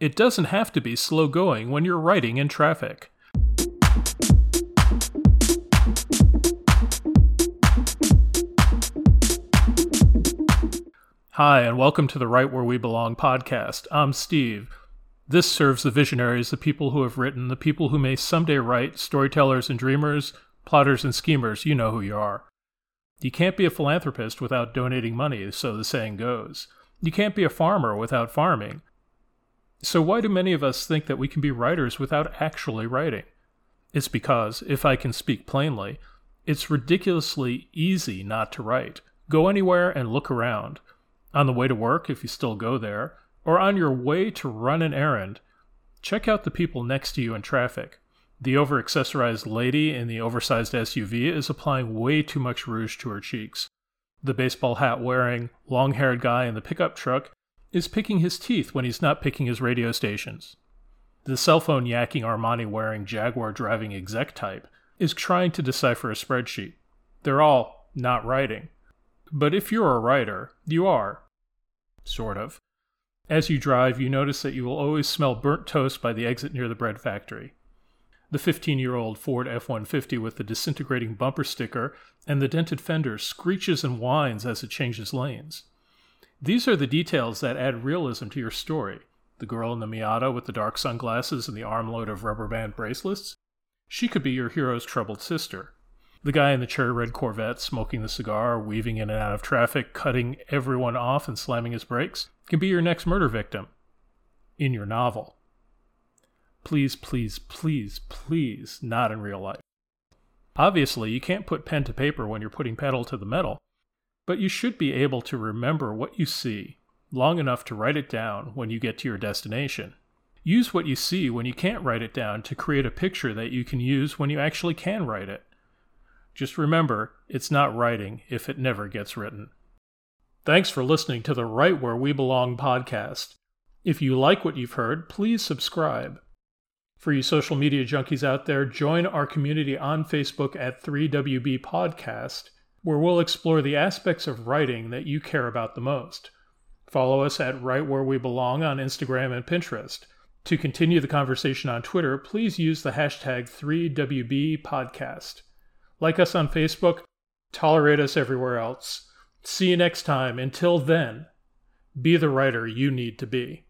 It doesn't have to be slow going when you're writing in traffic. Hi, and welcome to the Write Where We Belong podcast. I'm Steve. This serves the visionaries, the people who have written, the people who may someday write, storytellers and dreamers, plotters and schemers. You know who you are. You can't be a philanthropist without donating money, so the saying goes. You can't be a farmer without farming. So, why do many of us think that we can be writers without actually writing? It's because, if I can speak plainly, it's ridiculously easy not to write. Go anywhere and look around on the way to work, if you still go there, or on your way to run an errand, check out the people next to you in traffic. The over accessorized lady in the oversized SUV is applying way too much rouge to her cheeks. The baseball hat wearing, long haired guy in the pickup truck is picking his teeth when he's not picking his radio stations. The cell phone yakking Armani wearing Jaguar driving exec type is trying to decipher a spreadsheet. They're all not writing. But if you're a writer, you are, Sort of. As you drive, you notice that you will always smell burnt toast by the exit near the bread factory. The 15 year old Ford F 150 with the disintegrating bumper sticker and the dented fender screeches and whines as it changes lanes. These are the details that add realism to your story. The girl in the Miata with the dark sunglasses and the armload of rubber band bracelets? She could be your hero's troubled sister. The guy in the cherry red Corvette smoking the cigar, weaving in and out of traffic, cutting everyone off and slamming his brakes can be your next murder victim in your novel. Please, please, please, please, not in real life. Obviously, you can't put pen to paper when you're putting pedal to the metal, but you should be able to remember what you see long enough to write it down when you get to your destination. Use what you see when you can't write it down to create a picture that you can use when you actually can write it. Just remember, it's not writing if it never gets written. Thanks for listening to the Write Where We Belong podcast. If you like what you've heard, please subscribe. For you social media junkies out there, join our community on Facebook at 3WB Podcast, where we'll explore the aspects of writing that you care about the most. Follow us at Write Where We Belong on Instagram and Pinterest. To continue the conversation on Twitter, please use the hashtag 3WB Podcast. Like us on Facebook, tolerate us everywhere else. See you next time. Until then, be the writer you need to be.